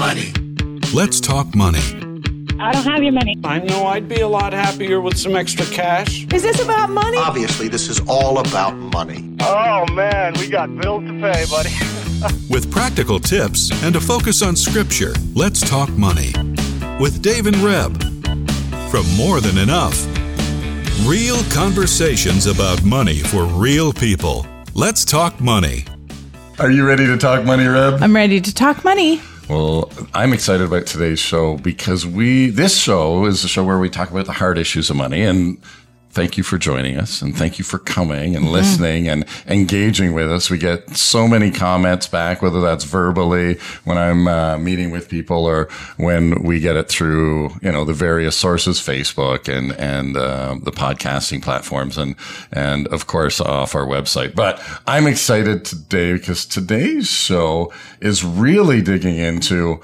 money. Let's talk money. I don't have your money. I know I'd be a lot happier with some extra cash. Is this about money? Obviously, this is all about money. Oh man, we got bills to pay, buddy. With practical tips and a focus on scripture, let's talk money. With Dave and Reb. From More Than Enough. Real conversations about money for real people. Let's talk money. Are you ready to talk money, Reb? I'm ready to talk money. Well, I'm excited about today's show because we this show is a show where we talk about the hard issues of money and thank you for joining us and thank you for coming and listening and engaging with us. We get so many comments back, whether that's verbally when I'm uh, meeting with people or when we get it through, you know, the various sources, Facebook and, and, uh, the podcasting platforms and, and of course off our website. But I'm excited today because today's show is really digging into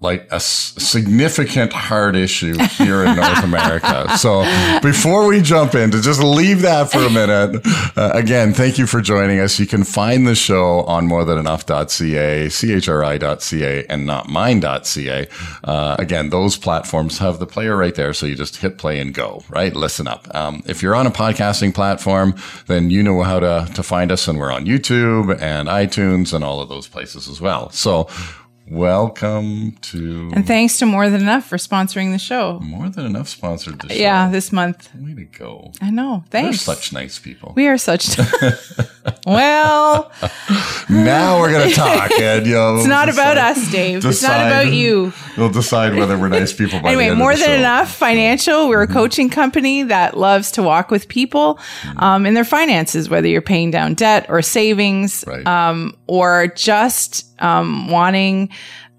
like a s- significant hard issue here in North America. So before we jump in, to just leave that for a minute, uh, again, thank you for joining us. You can find the show on morethanenough.ca, chri.ca, and notmine.ca. Uh, again, those platforms have the player right there. So you just hit play and go, right? Listen up. Um, if you're on a podcasting platform, then you know how to, to find us and we're on YouTube and iTunes and all of those places as well. So Welcome to And thanks to More Than Enough for sponsoring the show. More Than Enough sponsored the show. Yeah, this month. Way to go. I know. Thanks. such nice people. we are such. well, now we're going to talk. And, you know, it's not about us, Dave. It's not about you. We'll decide whether we're nice people by the Anyway, end more than show. enough financial. We're a coaching company that loves to walk with people um, in their finances, whether you're paying down debt or savings, Right. um, or just um, wanting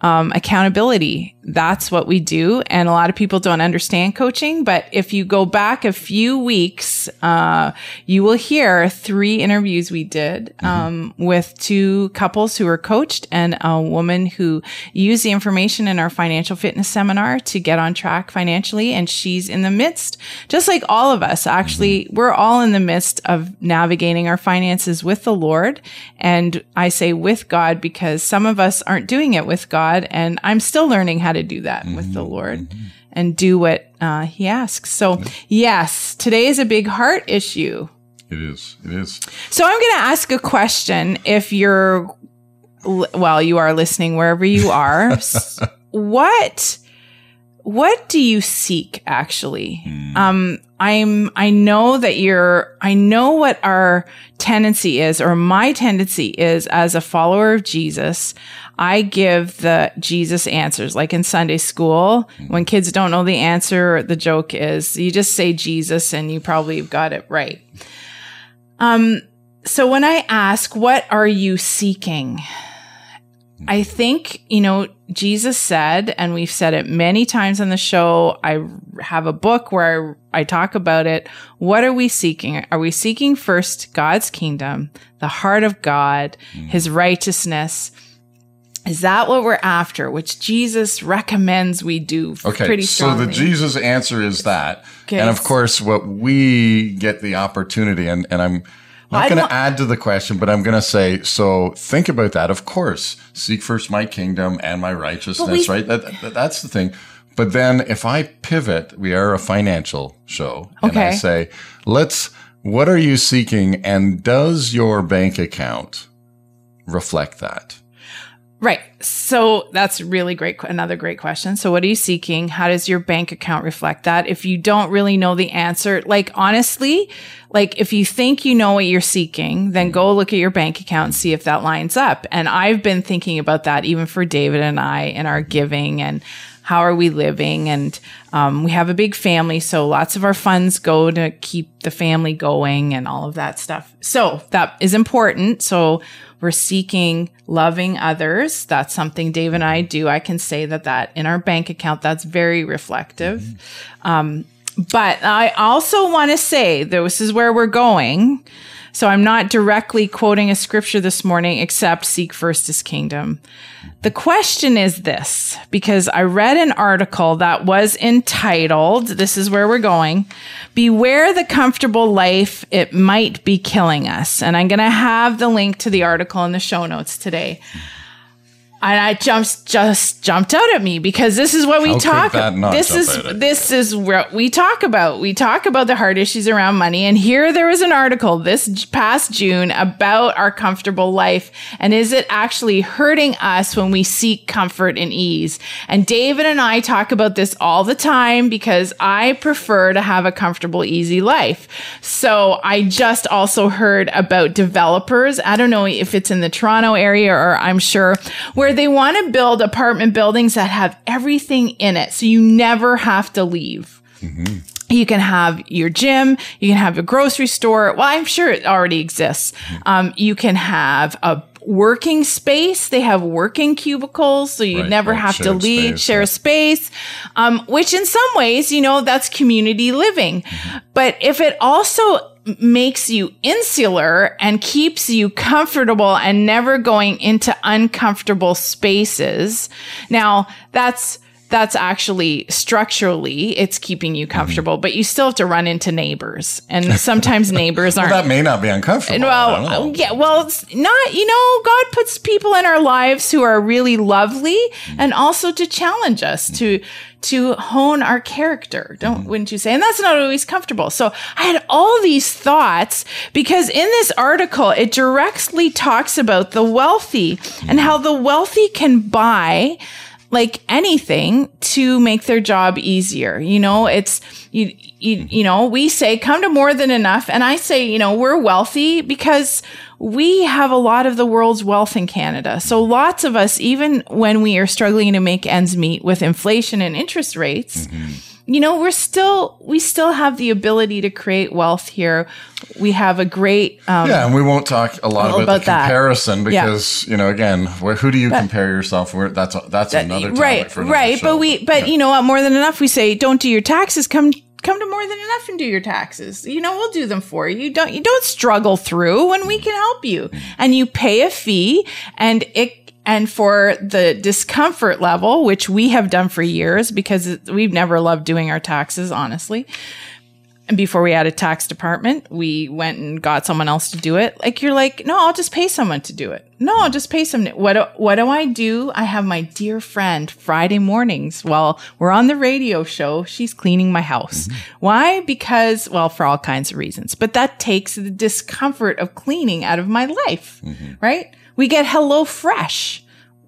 um, accountability. That's what we do. And a lot of people don't understand coaching. But if you go back a few weeks, uh, you will hear three interviews we did um, with two couples who were coached and a woman who used the information in our financial fitness seminar to get on track financially. And she's in the midst, just like all of us, actually, we're all in the midst of navigating our finances with the Lord. And I say with God because some of us aren't doing it with God. And I'm still learning how to do that with the Lord and do what uh, He asks. So, yes, today is a big heart issue. It is. It is. So, I'm going to ask a question if you're, well, you are listening wherever you are. What what do you seek actually? Um i'm i know that you're i know what our tendency is or my tendency is as a follower of jesus. I give the jesus answers like in sunday school when kids don't know the answer the joke is you just say jesus and you probably got it right. Um so when i ask what are you seeking I think, you know, Jesus said, and we've said it many times on the show. I have a book where I, I talk about it. What are we seeking? Are we seeking first God's kingdom, the heart of God, mm. his righteousness? Is that what we're after? Which Jesus recommends we do Okay. pretty so the Jesus answer is that. Okay. And of course, what we get the opportunity, and, and I'm not I going to add to the question, but I'm going to say, so think about that. Of course, seek first my kingdom and my righteousness, we- right? That, that- that's the thing. But then if I pivot, we are a financial show. And I say, let's, what are you seeking? And does your bank account reflect that? Right. So that's really great. Another great question. So what are you seeking? How does your bank account reflect that? If you don't really know the answer, like honestly, like if you think you know what you're seeking, then go look at your bank account and see if that lines up. And I've been thinking about that even for David and I in our giving and how are we living? And um, we have a big family, so lots of our funds go to keep the family going and all of that stuff. So that is important. So we're seeking loving others. That's something Dave and I do. I can say that that in our bank account, that's very reflective. Um, but I also want to say this is where we're going. So I'm not directly quoting a scripture this morning, except seek first his kingdom. The question is this, because I read an article that was entitled, this is where we're going, Beware the comfortable life, it might be killing us. And I'm going to have the link to the article in the show notes today. And I jumped just jumped out at me because this is what we How talk this is this is what we talk about. We talk about the hard issues around money. And here there was an article this past June about our comfortable life. And is it actually hurting us when we seek comfort and ease? And David and I talk about this all the time because I prefer to have a comfortable easy life. So I just also heard about developers. I don't know if it's in the Toronto area or I'm sure where they want to build apartment buildings that have everything in it. So you never have to leave. You can have your gym. You can have your grocery store. Well, I'm sure it already exists. Um, you can have a working space. They have working cubicles, so you Right, never right. have to leave, space, share yeah. space, um, which in some ways, you know, that's community living. Mm-hmm. But if it also makes you insular and keeps you comfortable and never going into uncomfortable spaces, now that's that's actually structurally it's keeping you Mm-hmm. comfortable, but you still have to run into neighbors, and sometimes neighbors aren't. Well, that may not be uncomfortable. Well, yeah, well, it's not, you know, God puts people in our lives who are really lovely mm. and also to challenge us mm. to, to hone our character. Don't, mm-hmm. wouldn't you say? And that's not always comfortable. So I had all these thoughts because in this article, it directly talks about the wealthy and mm. how the wealthy can buy like anything to make their job easier. You know, it's, you, you, you know, we say come to more than enough. And I say, you know, we're wealthy because we have a lot of the world's wealth in Canada. So lots of us, even when we are struggling to make ends meet with inflation and interest rates, mm-hmm. You know, we're still, we still have the ability to create wealth here. We have a great, um, Yeah, and we won't talk a lot about, about the that. comparison Yeah. because you know, again, where, who do you compare yourself with? That's that's another topic right for another right show. but we but you know what more than enough we say don't do your taxes come come to more than enough and do your taxes you know we'll do them for you you don't you don't struggle through when we can help you and you pay a fee and it and for the discomfort level which we have done for years because we've never loved doing our taxes honestly and before we had a tax department, we went and got someone else to do it. Like you're like, no, I'll just pay someone to do it. No, I'll just pay someone. What do, what do I do? I have my dear friend Friday mornings while we're on the radio show. She's cleaning my house. Mm-hmm. Why? Because, well, for all kinds of reasons, but that takes the discomfort of cleaning out of my life, mm-hmm. right? We get Hello Fresh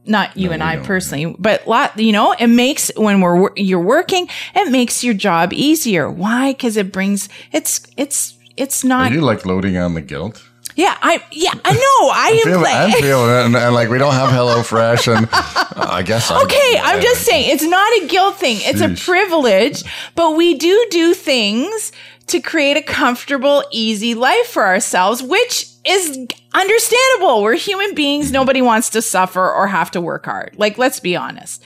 not you and I personally, but lot, you know, it makes when we're, you're working, it makes your job easier. Why? Cause it brings, it's, it's, it's Are not, you like loading on the guilt? yeah, I, yeah, I know. I am Feel, like, I'm feeling it, and, and like we don't have Hello Fresh, and uh, I guess I'm, Okay, I'm just saying it's not a guilt thing. It's a privilege, but we do do things to create a comfortable, easy life for ourselves, which is understandable. We're human beings. Nobody wants to suffer or have to work hard. Like, let's be honest.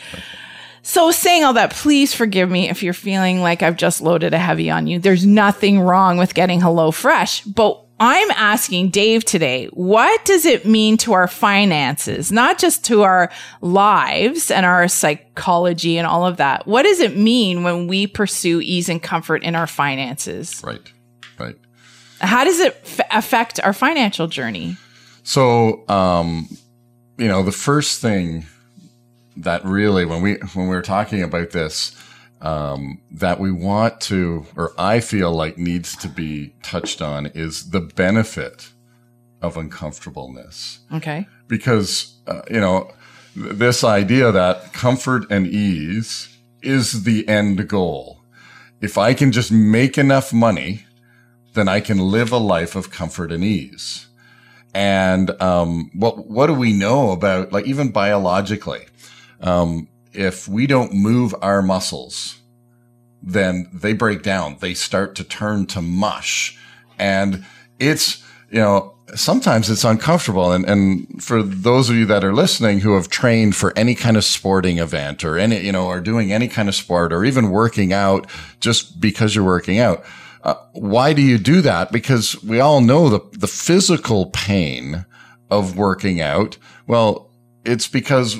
So saying all that, please forgive me if you're feeling like I've just loaded a heavy on you. There's nothing wrong with getting Hello Fresh, but I'm asking Dave today, what does it mean to our finances, not just to our lives and our psychology and all of that? What does it mean when we pursue ease and comfort in our finances? right, right. How does it f- affect our financial journey? So, um, you know, the first thing that really, when we when we were talking about this, um, that we want to, or I feel like needs to be touched on, is the benefit of uncomfortableness. Okay. because uh, you know th- this idea that comfort and ease is the end goal. If I can just make enough money, then I can live a life of comfort and ease. And um, what what do we know about like even biologically? Um, if we don't move our muscles, then they break down. They start to turn to mush, and it's you know sometimes it's uncomfortable. And and for those of you that are listening who have trained for any kind of sporting event or any you know are doing any kind of sport or even working out just because you're working out. Uh, why do you do that? Because we all know the, the physical pain of working out. Well, it's because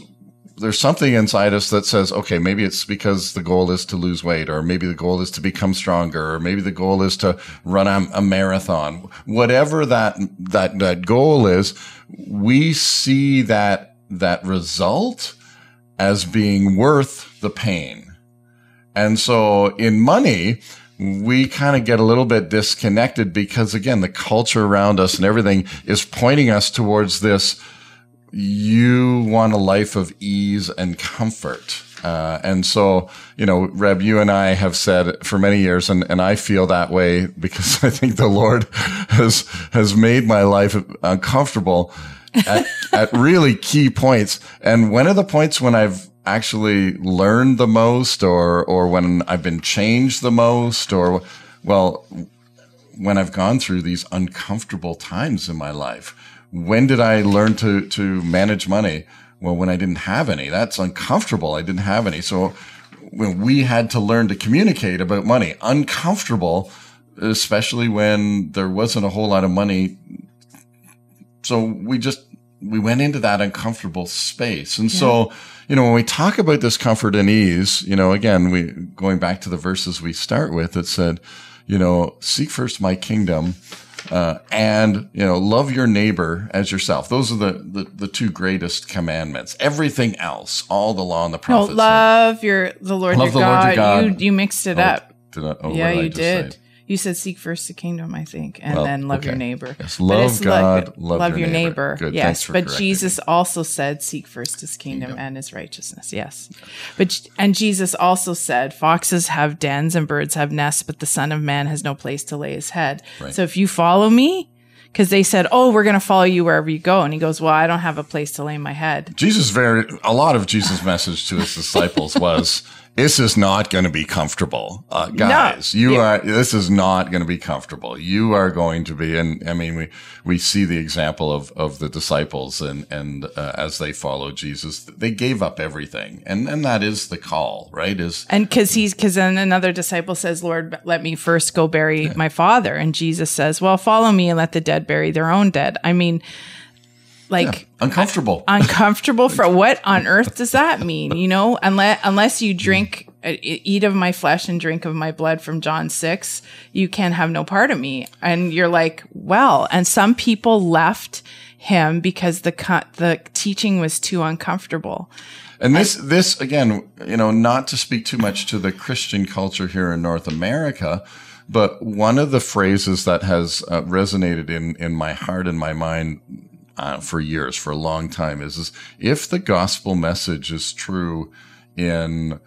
there's something inside us that says, okay, maybe it's because the goal is to lose weight, or maybe the goal is to become stronger, or maybe the goal is to run a, a marathon. Whatever that, that, that goal is, we see that, that result as being worth the pain. And so in money, we kind of get a little bit disconnected because again, the culture around us and everything is pointing us towards this. You want a life of ease and comfort. Uh, and so, you know, Reb, you and I have said for many years, and, and I feel that way because I think the Lord has, has made my life uncomfortable at, at really key points. And one of the points when I've actually learned the most or, or when I've been changed the most or, well, when I've gone through these uncomfortable times in my life. When did I learn to, to manage money? Well, when I didn't have any, that's uncomfortable. I didn't have any. So when we had to learn to communicate about money, uncomfortable, especially when there wasn't a whole lot of money. So we just, we went into that uncomfortable space. And yeah. so, you know, when we talk about this comfort and ease, you know, again, we, going back to the verses we start with, that said, you know, seek first my kingdom, uh, and, you know, love your neighbor as yourself. Those are the, the, the, two greatest commandments. Everything else, all the law and the prophets. No, love your, the Lord, your, God. Lord your God. You, you mixed it oh, up. I, oh, yeah, you did. Say? You said seek first the kingdom, I think, and well, then love okay. your neighbor. Yes, love God, like, love, love, your, neighbor. neighbor. Yes, but Jesus me. also said seek first his kingdom, kingdom, and his righteousness. Yes, but and Jesus also said foxes have dens and birds have nests, but the Son of Man has no place to lay his head. Right. So if you follow me, because they said, "Oh, we're going to follow you wherever you go," and he goes, "Well, I don't have a place to lay my head." Jesus very a lot of Jesus' message to his disciples was this is not going to be comfortable. Uh, guys, no. you yeah. are, this is not going to be comfortable. You are going to be, and I mean, we, we see the example of, of the disciples and, and, uh, as they follow Jesus, they gave up everything. And, and that is the call, right? Is, and cause he's, cause then another disciple says, Lord, let me first go bury yeah. my father. And Jesus says, well, follow me and let the dead bury their own dead. I mean, like yeah, uncomfortable. uncomfortable for what on earth does that mean you know? Unless unless you drink uh, eat of my flesh and drink of my blood from john 6 you can have no part of me. And you're like well and some people left him because the the teaching was too uncomfortable. And this this again you know not to speak too much to the christian culture here in north america but one of the phrases that has uh, resonated in in my heart and my mind uh, for years, for a long time, is, is if the gospel message is true in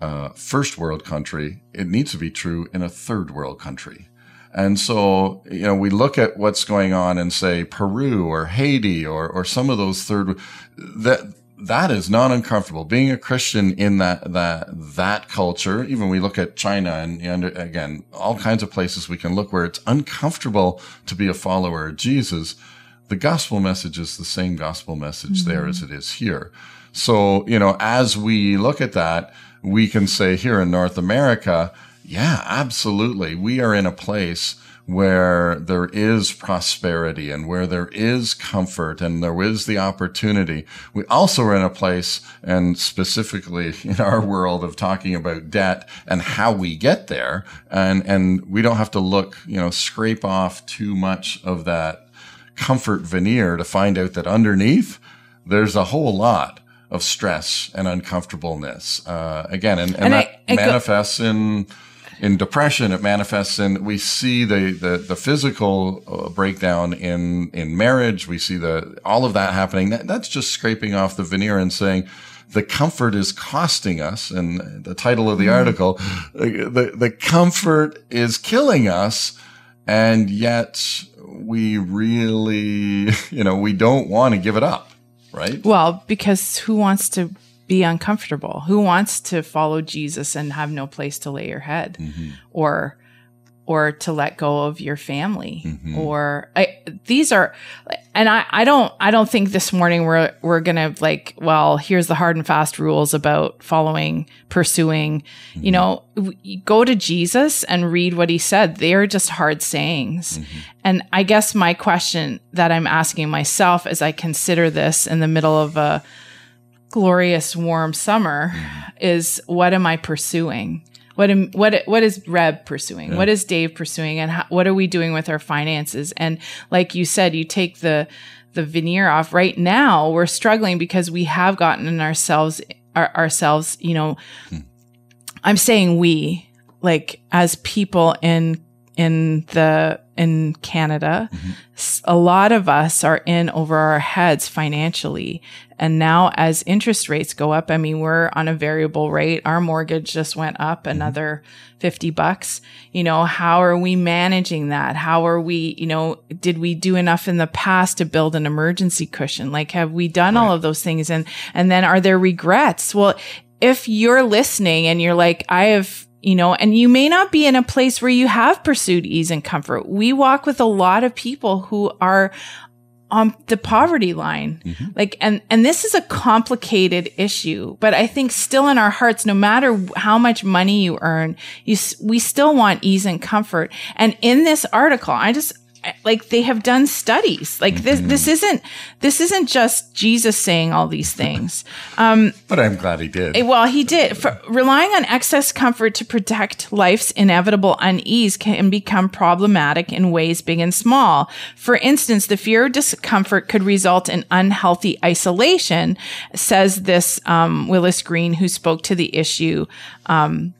a uh, first world country, it needs to be true in a third world country. And so, you know, we look at what's going on in say Peru or Haiti or, or some of those third, that, that is not uncomfortable. Being a Christian in that, that, that culture, even we look at China and, and again, all kinds of places we can look where it's uncomfortable to be a follower of Jesus the gospel message is the same gospel message mm-hmm. there as it is here. So, you know, as we look at that, we can say here in North America, yeah, absolutely. We are in a place where there is prosperity and where there is comfort and there is the opportunity. We also are in a place and specifically in our world of talking about debt and how we get there. And, and we don't have to look, you know, scrape off too much of that comfort veneer to find out that underneath there's a whole lot of stress and uncomfortableness. Uh, again, and, and, and that I, I manifests go- in in depression. It manifests in we see the the, the physical uh, breakdown in in marriage. We see the all of that happening. That, that's just scraping off the veneer and saying the comfort is costing us. And the title of the mm. article, the the comfort is killing us, and yet we really, you know, we don't want to give it up, right? Well, because who wants to be uncomfortable? Who wants to follow Jesus and have no place to lay your head mm-hmm. or or to let go of your family mm-hmm. or I, these are and I, I don't i don't think this morning we're we're gonna like well here's the hard and fast rules about following pursuing mm-hmm. you know go to jesus and read what he said they're just hard sayings mm-hmm. and i guess my question that i'm asking myself as i consider this in the middle of a glorious warm summer mm-hmm. is what am i pursuing what am, what what is Reb pursuing? Yeah. What is Dave pursuing? And how, what are we doing with our finances? And like you said, you take the the veneer off. Right now, we're struggling because we have gotten ourselves our, ourselves, you know, hmm. I'm saying we, like as people in in the in Canada, mm-hmm. a lot of us are in over our heads financially. And now as interest rates go up, I mean, we're on a variable rate. Our mortgage just went up mm-hmm. another 50 bucks. You know, how are we managing that? How are we, you know, did we do enough in the past to build an emergency cushion? Like, have we done all of those things? And, and then are there regrets? Well, if you're listening and you're like, I have, you know, and you may not be in a place where you have pursued ease and comfort. We walk with a lot of people who are on the poverty line. Mm-hmm. Like, and, and this is a complicated issue, but I think still in our hearts, no matter how much money you earn, you, we still want ease and comfort. And in this article, I just, like they have done studies like this this isn't this isn't just jesus saying all these things um, But I'm glad he did. Eh, Well, he did. For, relying on excess comfort to protect life's inevitable unease can become problematic in ways big and small. For instance, the fear of discomfort could result in unhealthy isolation, says this um, Willis Green, who spoke to the issue um,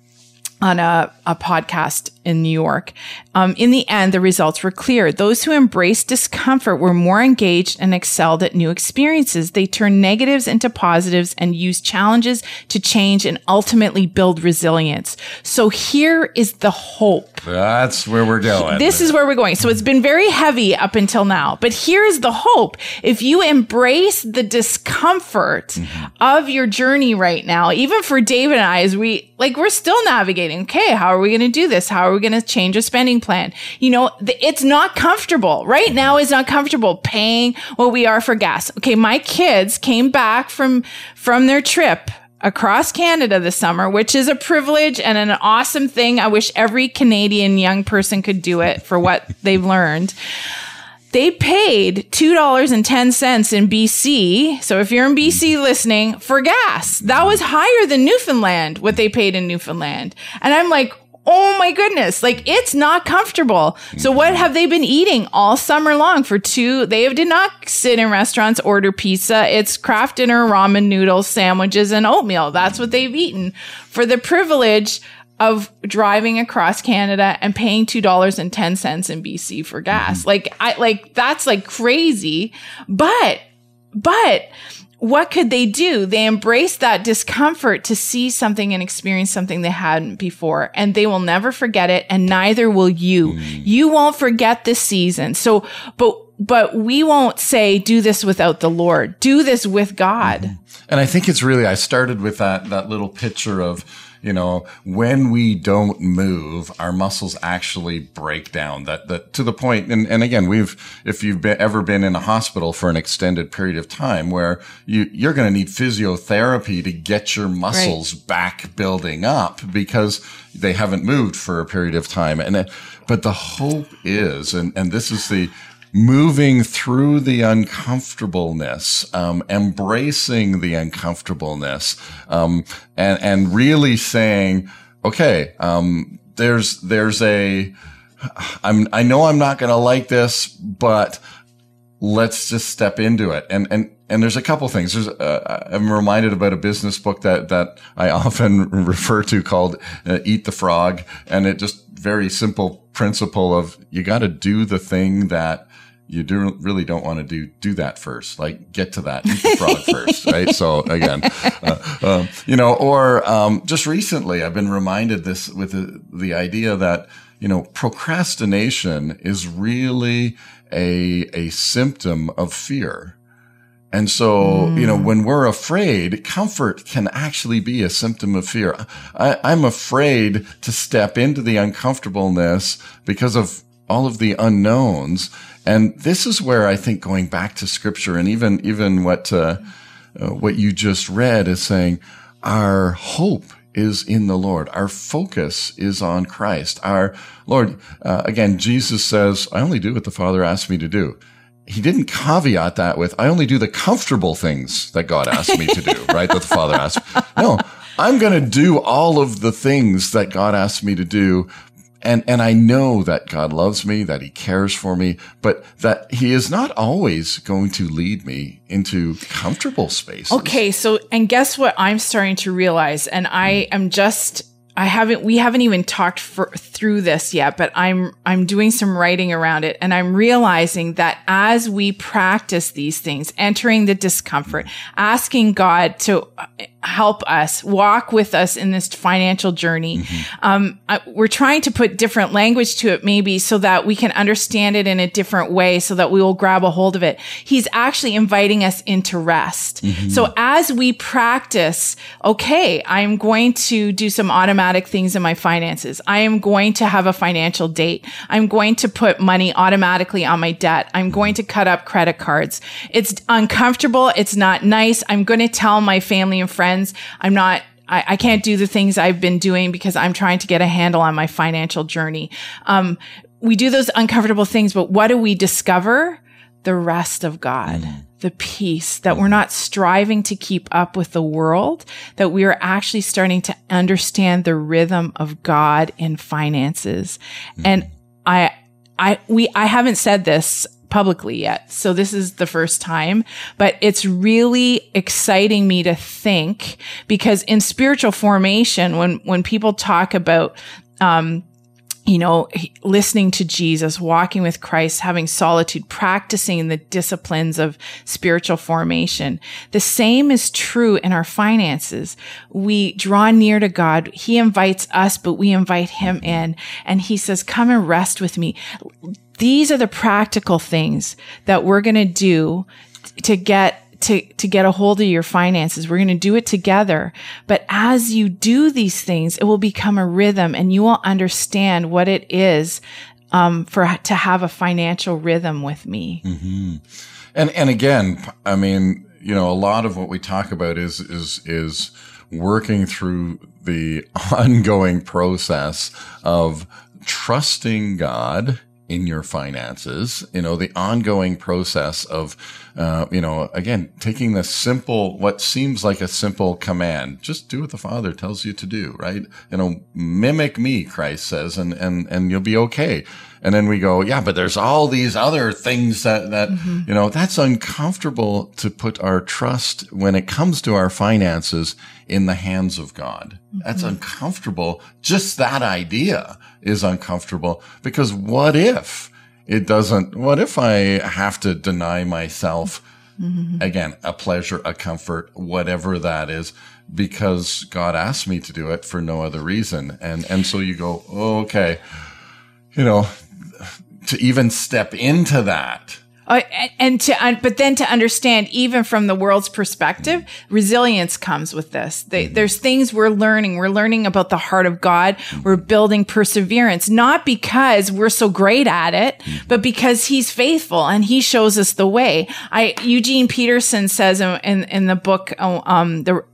on a, a podcast in New York. Um, in the end, the results were clear. Those who embraced discomfort were more engaged and excelled at new experiences. They turned negatives into positives and used challenges to change and ultimately build resilience. So here is the hope. That's where we're going. This is where we're going. So it's been very heavy up until now, but here's the hope. If you embrace the discomfort of your journey right now, even for Dave and I, as we like, we're still navigating. Okay. How are we going to do this? How are we going to change a spending plan? You know, th- it's not comfortable right now. It's not comfortable paying what we are for gas. Okay. My kids came back from, from their trip across Canada this summer, which is a privilege and an awesome thing. I wish every Canadian young person could do it for what they've learned. They paid $2.10 in BC. So if you're in BC listening for gas, that was higher than Newfoundland, what they paid in Newfoundland. And I'm like, Oh my goodness. Like it's not comfortable. So mm-hmm. what have they been eating all summer long for two? They have did not sit in restaurants, order pizza. It's craft dinner, ramen noodles, sandwiches, and oatmeal. That's what they've eaten for the privilege of driving across Canada and paying $2.10 in BC for gas. Mm-hmm. Like I, like that's like crazy. But, but what could they do? They embrace that discomfort to see something and experience something they hadn't before, and they will never forget it, and neither will you. Mm. You won't forget this season. So, but, but we won't say, do this without the Lord. Do this with God. Mm-hmm. And I think it's really, I started with that, that little picture of, you know, when we don't move, our muscles actually break down that, that to the point. And, and again, we've, if you've been, ever been in a hospital for an extended period of time where you, you're going to need physiotherapy to get your muscles back building up because they haven't moved for a period of time. And, but the hope is, and, and this is the, moving through the uncomfortableness, um, embracing the uncomfortableness, um, and and really saying, okay, um, there's there's a, I'm I know I'm not going to like this, but let's just step into it. And and and there's a couple things. There's uh, I'm reminded about a business book that that I often refer to called uh, "Eat the Frog," and it just very simple principle of you got to do the thing that you do really don't want to do do that first. Like get to that, eat the frog first, right? So again, uh, um, you know, or um, just recently, I've been reminded this with the, the idea that you know procrastination is really a a symptom of fear. And so, you know, when we're afraid, comfort can actually be a symptom of fear. I, I'm afraid to step into the uncomfortableness because of all of the unknowns. And this is where I think going back to scripture and even, even what, uh, uh, what you just read is saying our hope is in the Lord. Our focus is on Christ. Our Lord, uh, again, Jesus says, I only do what the Father asks me to do he didn't caveat that with, I only do the comfortable things that God asked me to do, right? That the Father asked. No, I'm going to do all of the things that God asked me to do and, and I know that God loves me, that he cares for me, but that he is not always going to lead me into comfortable spaces. Okay. So, and guess what I'm starting to realize? And I hmm. am just, I haven't, we haven't even talked for, through this yet, but I'm, I'm doing some writing around it and I'm realizing that as we practice these things, entering the discomfort, asking God to uh, help us walk with us in this financial journey. Mm-hmm. Um, I, we're trying to put different language to it, maybe so that we can understand it in a different way so that we will grab a hold of it. He's actually inviting us into rest. Mm-hmm. So as we practice, okay, I'm going to do some automatic things in my finances. I am going to have a financial date. I'm going to put money automatically on my debt. I'm going to cut up credit cards. It's uncomfortable. It's not nice. I'm going to tell my family and friends friends. I'm not I, I, can't do the things I've been doing because I'm trying to get a handle on my financial journey. Um, we do those uncomfortable things, but what do we discover? The rest of God, mm. the peace that we're not striving to keep up with the world, that we are actually starting to understand the rhythm of God in finances. Mm. And I, I, we, I haven't said this publicly yet. So this is the first time, but it's really exciting me to think because in spiritual formation, when, when people talk about, um, you know, listening to Jesus, walking with Christ, having solitude, practicing the disciplines of spiritual formation. The same is true in our finances. We draw near to God. He invites us, but we invite him mm-hmm. in and he says, come and rest with me these are the practical things that we're going to do to get to, to get a hold of your finances. We're going to do it together. But as you do these things, it will become a rhythm and you will understand what it is, um, for, to have a financial rhythm with me. Mm-hmm. And, and again, I mean, you know, a lot of what we talk about is, is, is working through the ongoing process of trusting God in your finances, you know, the ongoing process of, uh, you know, again, taking the simple, what seems like a simple command, just do what the Father tells you to do, right? You know, mimic me, Christ says, and, and, and you'll be okay. And then we go, yeah, but there's all these other things that, that, mm-hmm. you know, that's uncomfortable to put our trust when it comes to our finances in the hands of God. Mm-hmm. That's uncomfortable. Just that idea is uncomfortable because what if it doesn't, what if I have to deny myself mm-hmm. again, a pleasure, a comfort, whatever that is, because God asked me to do it for no other reason. And, and so you go, oh, okay, you know, to even step into that. Uh, and to, uh, but then to understand, even from the world's perspective, resilience comes with this. They, mm-hmm. there's things we're learning. We're learning about the heart of God. We're building perseverance, not because we're so great at it, mm-hmm. but because He's faithful and He shows us the way. I Eugene Peterson says in in, in the book, oh, um, the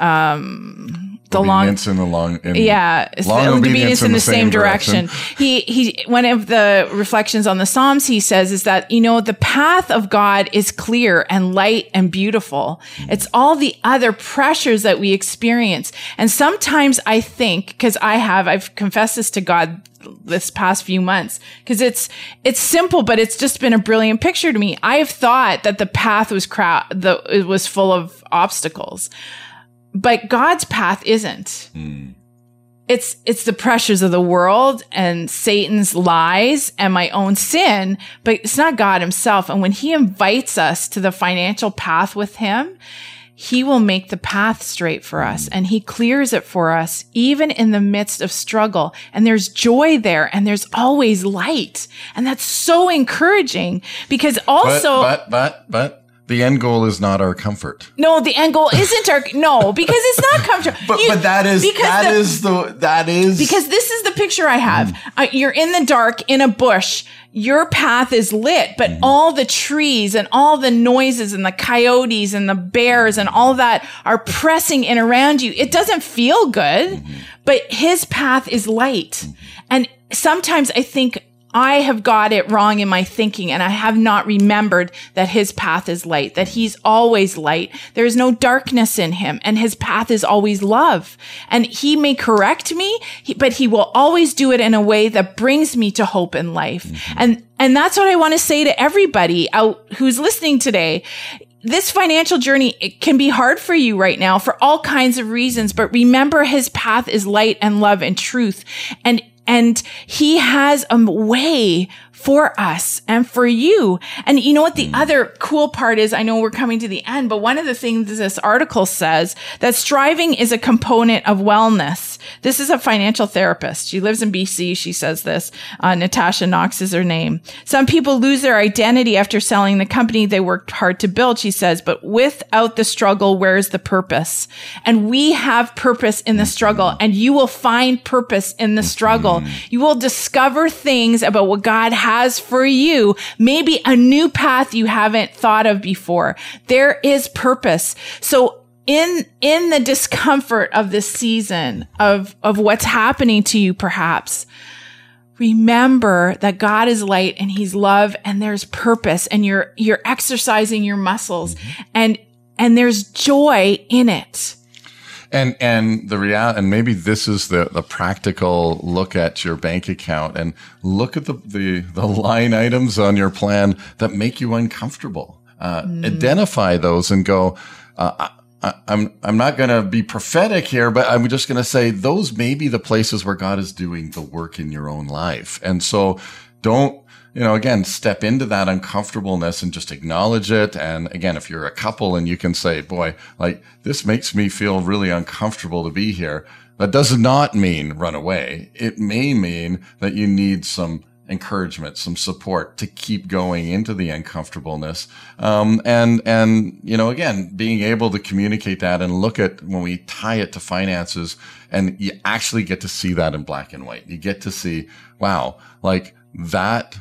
um the obedience long, in the long, in yeah, long the obedience, in the, the same, same direction. direction. He, he, one of the reflections on the Psalms he says is that, you know, the path of God is clear and light and beautiful. Mm-hmm. It's all the other pressures that we experience. And sometimes I think, cause I have, I've confessed this to God this past few months because it's it's simple but it's just been a brilliant picture to me i have thought that the path was crowd the it was full of obstacles but God's path isn't. Mm. It's, it's the pressures of the world and Satan's lies and my own sin, but it's not God himself. And when he invites us to the financial path with him, he will make the path straight for us and he clears it for us, even in the midst of struggle. And there's joy there and there's always light. And that's so encouraging because also, but, but, but, but the end goal is not our comfort. No, the end goal isn't our no because it's not comfortable. but you, but that is that the, is the that is because this is the picture I have. Mm. Uh, you're in the dark in a bush. Your path is lit, but mm. all the trees and all the noises and the coyotes and the bears and all that are pressing in around you. It doesn't feel good, mm-hmm. but his path is light. Mm-hmm. And sometimes I think I have got it wrong in my thinking and I have not remembered that his path is light, that he's always light. There is no darkness in him and his path is always love. And he may correct me, but he will always do it in a way that brings me to hope in life. Mm-hmm. And, and that's what I want to say to everybody out who's listening today this financial journey it can be hard for you right now for all kinds of reasons but remember his path is light and love and truth and and he has a way for us and for you. And you know what? The other cool part is, I know we're coming to the end, but one of the things this article says that striving is a component of wellness. This is a financial therapist. She lives in BC. She says this. Uh, Natasha Knox is her name. Some people lose their identity after selling the company they worked hard to build, she says, but without the struggle, where's the purpose? And we have purpose in the struggle and you will find purpose in the struggle. You will discover things about what God has has for you, maybe a new path you haven't thought of before. There is purpose. So in, in the discomfort of this season of, of what's happening to you, perhaps, remember that God is light and he's love and there's purpose and you're, you're exercising your muscles mm-hmm. and, and there's joy in it. And and the real and maybe this is the the practical look at your bank account and look at the the, the line items on your plan that make you uncomfortable. Uh, mm. Identify those and go. Uh, I, I'm I'm not going to be prophetic here, but I'm just going to say those may be the places where God is doing the work in your own life, and so don't you know, again, step into that uncomfortableness and just acknowledge it. And again, if you're a couple and you can say, boy, like this makes me feel really uncomfortable to be here. That does not mean run away. It may mean that you need some encouragement, some support to keep going into the uncomfortableness. Um, and, and, you know, again, being able to communicate that and look at when we tie it to finances and you actually get to see that in black and white. You get to see, wow, like that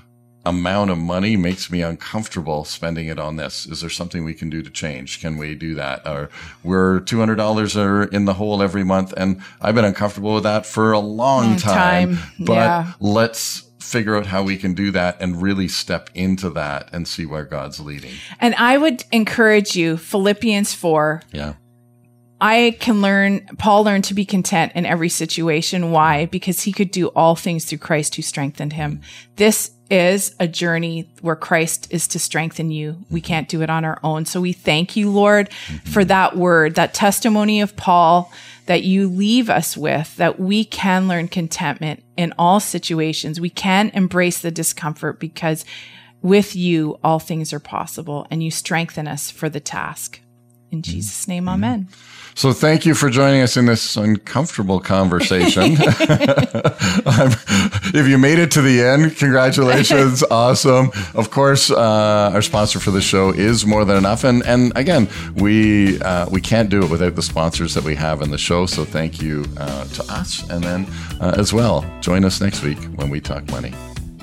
amount of money makes me uncomfortable spending it on this. Is there something we can do to change? Can we do that? Or we're $200 are in the hole every month. And I've been uncomfortable with that for a long, time, time, but yeah. let's figure out how we can do that and really step into that and see where God's leading. And I would encourage you, Philippians 4. Yeah. I can learn, Paul learned to be content in every situation. Why? Because he could do all things through Christ who strengthened him. This is a journey where Christ is to strengthen you. We can't do it on our own. So we thank you, Lord, for that word, that testimony of Paul that you leave us with, that we can learn contentment in all situations. We can embrace the discomfort because with you, all things are possible and you strengthen us for the task. In Jesus' name, amen. So thank you for joining us in this uncomfortable conversation. if you made it to the end, congratulations. awesome. Of course, uh, our sponsor for the show is More Than Enough. And, and again, we, uh, we can't do it without the sponsors that we have in the show. So thank you uh, to us. And then uh, as well, join us next week when we talk money.